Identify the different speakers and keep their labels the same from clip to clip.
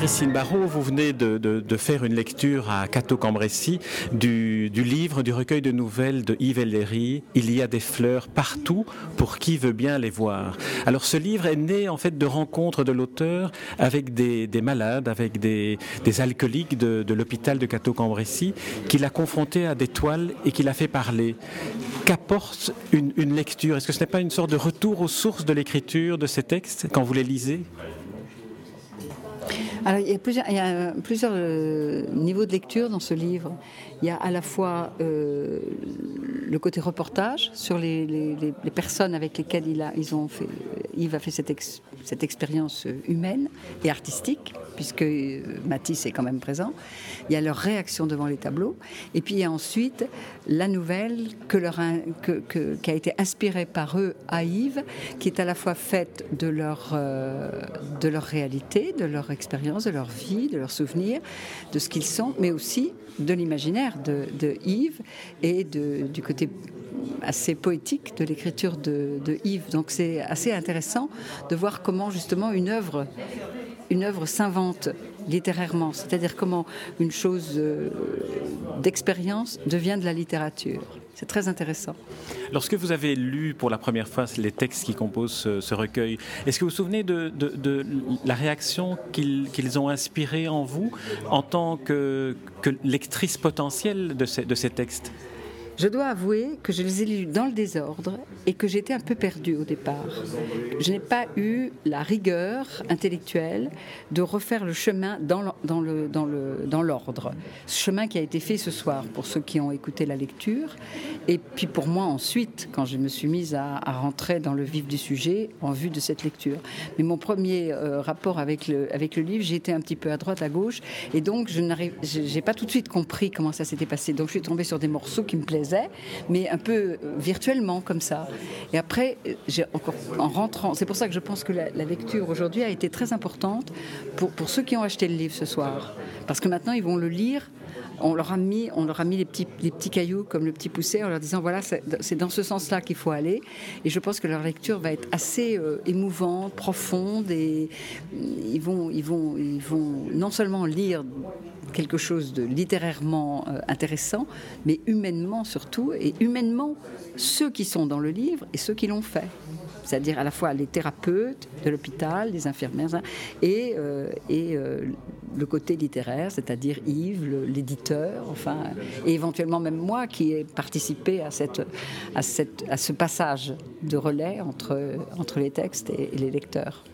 Speaker 1: Marie-Christine Barrault, vous venez de, faire une lecture à Cateau-Cambrésis du, livre, du recueil de nouvelles de Yves Ellery, Il y a des fleurs partout pour qui veut bien les voir. Alors ce livre est né en fait de rencontres de l'auteur avec des, malades, avec des, alcooliques de, l'hôpital de Cateau-Cambrésis, qu'il a confronté à des toiles et qu'il a fait parler. Qu'apporte une lecture? Est-ce que ce n'est pas une sorte de retour aux sources de l'écriture de ces textes quand vous les lisez?
Speaker 2: Alors, il y a plusieurs, plusieurs euh, niveaux de lecture dans ce livre. Il y a à la fois euh, le côté reportage sur les, personnes avec lesquelles ils ont fait, Yves a fait cette, expérience humaine et artistique, puisque euh, Matisse est quand même présent. Il y a leur réaction devant les tableaux. Et puis il y a ensuite la nouvelle que leur, qui a été inspirée par eux à Yves, qui est à la fois faite de leur, de leur réalité, de leur expérience, de leur vie, de leurs souvenirs, de ce qu'ils sont, mais aussi de l'imaginaire de, Yves et du côté assez poétique de l'écriture de, Yves. Donc c'est assez intéressant de voir comment justement une œuvre, une œuvre s'invente littérairement, c'est-à-dire comment une chose euh, d'expérience devient de la littérature. C'est très intéressant.
Speaker 1: Lorsque vous avez lu pour la première fois les textes qui composent ce, recueil, est-ce que vous vous souvenez de, la réaction qu'ils ont inspirée en vous en tant que, lectrice potentielle de ces textes?
Speaker 2: Je dois avouer que je les ai lus dans le désordre et que j'étais un peu perdue au départ. Je n'ai pas eu la rigueur intellectuelle de refaire le chemin dans l'ordre. Ce chemin qui a été fait ce soir pour ceux qui ont écouté la lecture. Et puis pour moi ensuite, quand je me suis mise à, rentrer dans le vif du sujet en vue de cette lecture. Mais mon premier euh, rapport avec le, avec le livre, j'étais un petit peu à droite, à gauche. Et donc je n'ai pas tout de suite compris comment ça s'était passé. Donc je suis tombée sur des morceaux qui me mais un peu euh, virtuellement comme ça. Et après, en rentrant, c'est pour ça que je pense que la, lecture aujourd'hui a été très importante pour, pour ceux qui ont acheté le livre ce soir, parce que maintenant ils vont le lire on leur a mis, on leur a mis les petits, les petits cailloux comme le petit poussé en leur disant voilà c'est dans ce sens-là qu'il faut aller et je pense que leur lecture va être assez euh, émouvante, profonde et ils vont, ils vont, ils vont non seulement lire quelque chose de littérairement euh, intéressant, mais humainement surtout, et humainement ceux qui sont dans le livre et ceux qui l'ont fait. C'est-à-dire à la fois les thérapeutes de l'hôpital, les infirmières, et, euh, euh, le côté littéraire, c'est-à-dire Yves, l'éditeur, enfin, et éventuellement même moi qui ai participé à, cette, ce passage de relais entre, entre les textes et les lecteurs.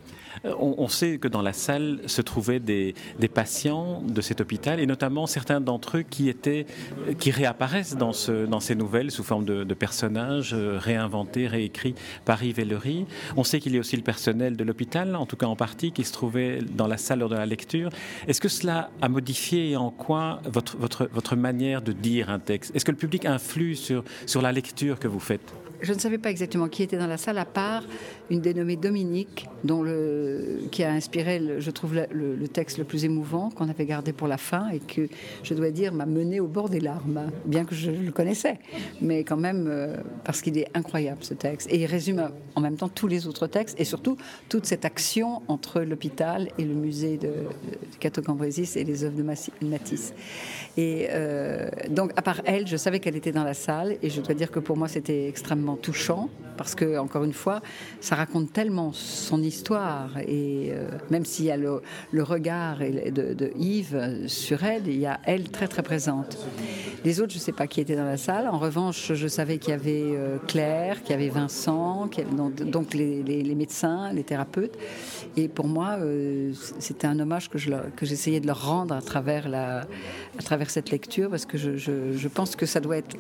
Speaker 1: Euh, on, sait que dans la salle se trouvaient des, patients de cet hôpital et notamment certains d'entre eux qui qui réapparaissent dans, ce, dans ces nouvelles sous forme de, personnages euh, réinventés, réécrits par Yves Ellery. On sait qu'il y a aussi le personnel de l'hôpital, en tout cas en partie, qui se trouvait dans la salle lors de la lecture. Est-ce que cela a modifié et en quoi votre, manière de dire un texte? Est-ce que le public influe sur la lecture que vous faites?
Speaker 2: Je ne savais pas exactement qui était dans la salle, à part une dénommée Dominique, dont qui a inspiré, je trouve, le, texte le plus émouvant qu'on avait gardé pour la fin et que, je dois dire, m'a mené au bord des larmes, bien que je le connaissais. Mais quand même, euh, parce qu'il est incroyable ce texte. Et il résume en même temps tous les autres textes et surtout toute cette action entre l'hôpital et le musée de, de Cato Cambrésis et les œuvres de Matisse. Et euh, donc, à part elle, je savais qu'elle était dans la salle et je dois dire que pour moi, c'était extrêmement touchant parce que, encore une fois, ça raconte tellement son histoire et euh, même s'il y a le, regard de, Yves sur elle, il y a elle très très présente. Les autres, je ne sais pas qui était dans la salle. En revanche, je savais qu'il y avait euh, Claire, qu'il y avait Vincent, donc les, médecins, les thérapeutes. Et pour moi, c'était un hommage que j'essayais de leur rendre à travers cette lecture parce que je, pense que ça doit être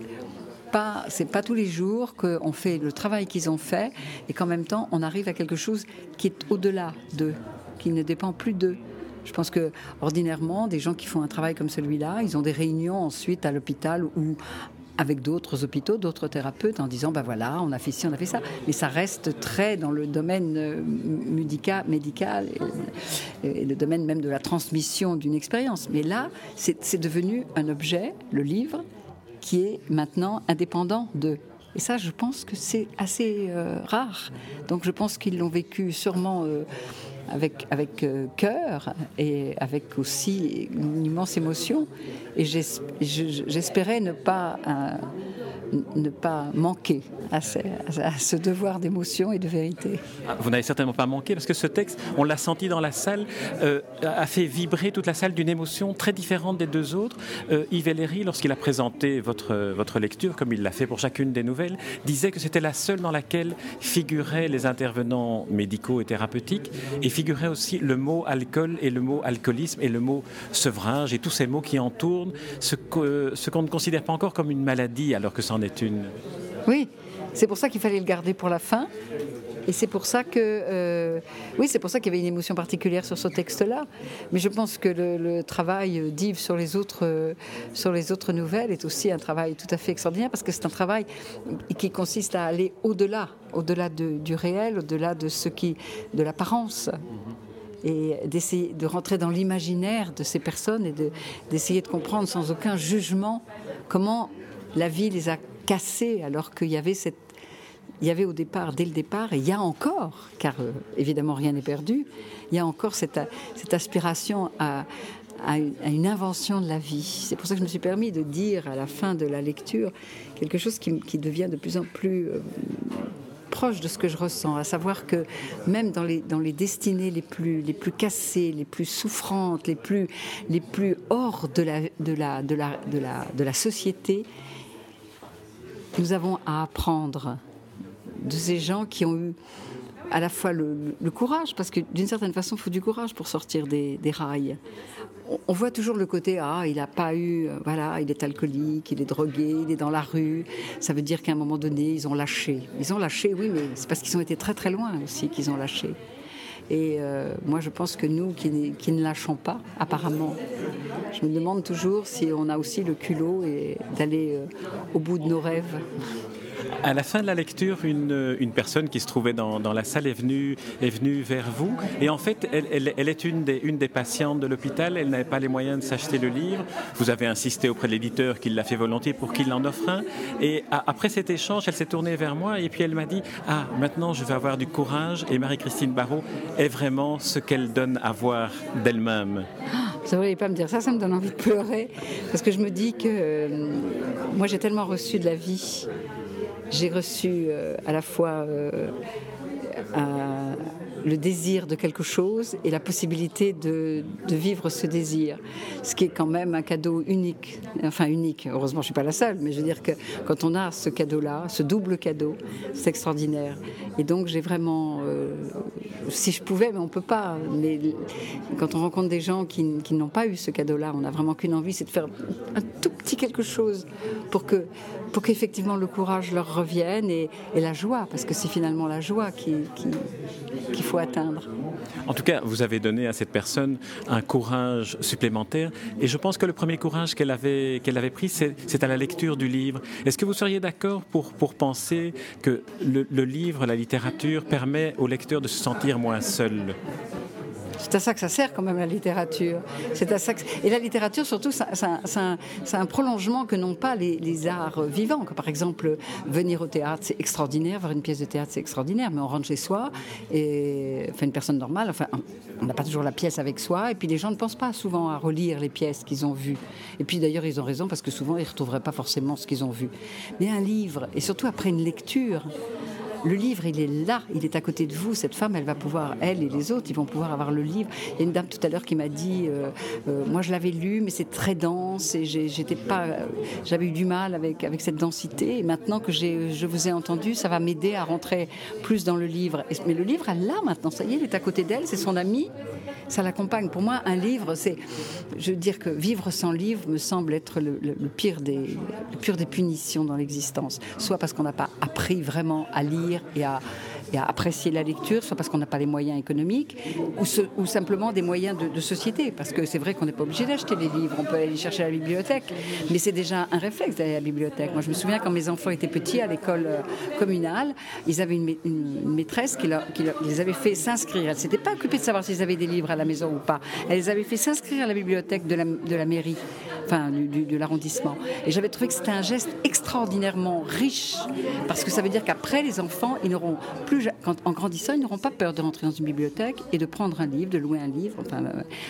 Speaker 2: pas, c'est pas tous les jours qu'on fait le travail qu'ils ont fait et qu'en même temps on arrive à quelque chose qui est au-delà d'eux, qui ne dépend plus d'eux. Je pense que ordinairement, des gens qui font un travail comme celui-là, ils ont des réunions ensuite à l'hôpital où avec d'autres hôpitaux, d'autres thérapeutes, en disant, ben voilà, on a fait ci, on a fait ça. Mais ça reste très dans le domaine euh, médical et, le domaine même de la transmission d'une expérience. Mais là, c'est devenu un objet, le livre, qui est maintenant indépendant de. Et ça, je pense que c'est assez euh, rare. Donc je pense qu'ils l'ont vécu sûrement euh, avec, avec cœur et avec aussi une immense émotion. Et j'espérais ne pas ne pas manquer à ce, devoir d'émotion et de vérité.
Speaker 1: Ah, vous n'avez certainement pas manqué parce que ce texte, on l'a senti dans la salle, euh, a fait vibrer toute la salle d'une émotion très différente des deux autres. Euh, Yves Ellery, lorsqu'il a présenté votre, votre lecture, comme il l'a fait pour chacune des nouvelles, disait que c'était la seule dans laquelle figuraient les intervenants médicaux et thérapeutiques et figurait aussi le mot alcool et le mot alcoolisme et le mot sevrage et tous ces mots qui entourent ce qu'on ne considère pas encore comme une maladie alors que ça est une.
Speaker 2: Oui, c'est pour ça qu'il fallait le garder pour la fin. Et c'est pour ça que, euh, oui, c'est pour ça qu'il y avait une émotion particulière sur ce texte-là. Mais je pense que le, travail d'Yves sur les autres, euh, sur les autres nouvelles est aussi un travail tout à fait extraordinaire parce que c'est un travail qui consiste à aller au-delà, au-delà du réel, au-delà de ce qui, de l'apparence. et d'essayer de rentrer dans l'imaginaire de ces personnes et d'essayer de comprendre sans aucun jugement comment la vie les a cassés alors qu'il y avait cette il y avait au départ, dès le départ, et il y a encore, car euh, évidemment rien n'est perdu, il y a encore cette, aspiration à, une, invention de la vie. C'est pour ça que je me suis permis de dire à la fin de la lecture quelque chose qui, devient de plus en plus euh, proche de ce que je ressens, à savoir que même dans les, destinées les plus, cassées, les plus souffrantes, les plus, hors de la société, nous avons à apprendre de ces gens qui ont eu à la fois le, courage, parce que d'une certaine façon, il faut du courage pour sortir des, rails. On, voit toujours le côté ah, il n'a pas eu, euh, voilà, il est alcoolique, il est drogué, il est dans la rue. Ça veut dire qu'à un moment donné, ils ont lâché. Ils ont lâché, oui, mais c'est parce qu'ils ont été très très loin aussi qu'ils ont lâché. Et euh, moi, je pense que nous, qui, ne lâchons pas, apparemment, je me demande toujours si on a aussi le culot d'aller euh, au bout de nos rêves.
Speaker 1: À la fin de la lecture, une, personne qui se trouvait dans, la salle est venue, vers vous. Et en fait, elle, est une des, une patientes de l'hôpital. Elle n'avait pas les moyens de s'acheter le livre. Vous avez insisté auprès de l'éditeur qu'il l'a fait volontiers pour qu'il en offre un. Et après cet échange, elle s'est tournée vers moi et puis elle m'a dit Ah, maintenant je vais avoir du courage. Et Marie-Christine Barrault est vraiment ce qu'elle donne à voir d'elle-même.
Speaker 2: Vous ne devriez pas me dire ça, ça me donne envie de pleurer. Parce que je me dis que euh, moi j'ai tellement reçu de la vie j'ai reçu euh, à la fois euh, le désir de quelque chose et la possibilité de, vivre ce désir, ce qui est quand même un cadeau unique, enfin unique, heureusement je ne suis pas la seule, mais je veux dire que quand on a ce cadeau-là, ce double cadeau, c'est extraordinaire. Et donc j'ai vraiment, euh, si je pouvais, mais on ne peut pas, mais quand on rencontre des gens qui, n'ont pas eu ce cadeau-là, on n'a vraiment qu'une envie, c'est de faire un tout petit quelque chose pour que pour qu'effectivement le courage leur revienne et, la joie, parce que c'est finalement la joie qu'il qui, faut atteindre.
Speaker 1: En tout cas, vous avez donné à cette personne un courage supplémentaire, et je pense que le premier courage qu'elle avait, qu'elle avait pris, c'est à la lecture du livre. Est-ce que vous seriez d'accord pour, pour penser que le, le livre, la littérature, permet au lecteur de se sentir moins seul?
Speaker 2: C'est à ça que ça sert quand même la littérature. C'est à ça Et la littérature, surtout, c'est un, prolongement que n'ont pas les, arts vivants. par exemple, venir au théâtre, c'est extraordinaire. Voir une pièce de théâtre, c'est extraordinaire. Mais on rentre chez soi, et enfin, une personne normale, enfin, on n'a pas toujours la pièce avec soi. Et puis les gens ne pensent pas souvent à relire les pièces qu'ils ont vues. Et puis d'ailleurs, ils ont raison parce que souvent, ils ne retrouveraient pas forcément ce qu'ils ont vu. Mais un livre, et surtout après une lecture, le livre, il est là, il est à côté de vous. Cette femme, elle va pouvoir, elle et les autres, ils vont pouvoir avoir le livre. Il y a une dame tout à l'heure qui m'a dit, euh, euh, moi je l'avais lu, mais c'est très dense et j'étais pas, j'avais eu du mal avec avec cette densité. Et maintenant que je vous ai entendu, ça va m'aider à rentrer plus dans le livre. mais le livre, elle l'a maintenant. Ça y est, il est à côté d'elle, c'est son ami, ça l'accompagne. Pour moi, un livre, c'est, je veux dire que vivre sans livre me semble être le, pire des, le pire des punitions dans l'existence. Soit parce qu'on n'a pas appris vraiment à lire et à, et à apprécier la lecture, soit parce qu'on n'a pas les moyens économiques, ou, simplement des moyens de, société. Parce que c'est vrai qu'on n'est pas obligé d'acheter les livres, on peut aller les chercher à la bibliothèque, mais c'est déjà un réflexe d'aller à la bibliothèque. Moi, je me souviens quand mes enfants étaient petits à l'école euh, communale, ils avaient une, maîtresse qui, les avait fait s'inscrire. Elle ne s'était pas occupée de savoir s'ils avaient des livres à la maison ou pas. Elle les avait fait s'inscrire à la bibliothèque de la mairie, enfin de l'arrondissement. Et j'avais trouvé que c'était un geste extraordinairement riche, parce que ça veut dire qu'après, les enfants, ils n'auront plus, quand, en grandissant, ils n'auront pas peur de rentrer dans une bibliothèque et de prendre un livre, de louer un livre, enfin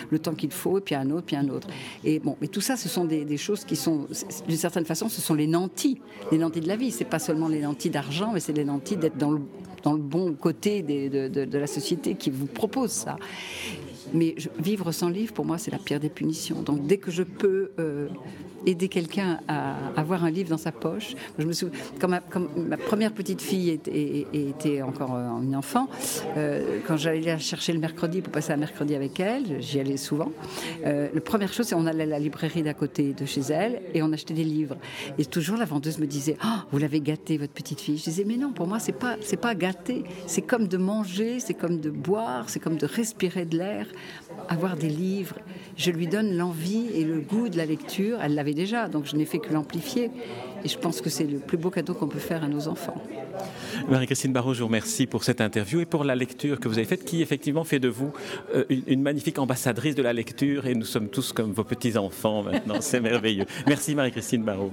Speaker 2: le, temps qu'il faut, et puis un autre, puis un autre. Et bon, mais tout ça, ce sont des, choses qui sont, d'une certaine façon, ce sont les nantis, les nantis de la vie. C'est pas seulement les nantis d'argent, mais c'est les nantis d'être dans le, dans le bon côté de, de, la société qui vous propose ça. Mais vivre sans livre, pour moi, c'est la pire des punitions. Donc dès que je peux euh, aider quelqu'un à avoir un livre dans sa poche. Je me souviens, quand ma, première petite fille était, encore euh, une enfant, euh, quand j'allais la chercher le mercredi pour passer un mercredi avec elle, j'y allais souvent. La première chose, c'est on allait à la librairie d'à côté de chez elle et on achetait des livres. Et toujours la vendeuse me disait oh, Vous l'avez gâté, votre petite fille. Je disais Mais non, pour moi, c'est pas, pas gâté. C'est comme de manger, c'est comme de boire, c'est comme de respirer de l'air. Avoir des livres, je lui donne l'envie et le goût de la lecture. Elle l'avait déjà, donc je n'ai fait que l'amplifier. Et je pense que c'est le plus beau cadeau qu'on peut faire à nos enfants.
Speaker 1: Marie-Christine Barraud, je vous remercie pour cette interview et pour la lecture que vous avez faite, qui effectivement fait de vous euh, une, magnifique ambassadrice de la lecture. Et nous sommes tous comme vos petits-enfants maintenant. c'est merveilleux. Merci Marie-Christine Barraud.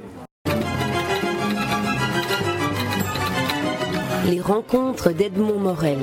Speaker 3: Les rencontres d'Edmond Morel.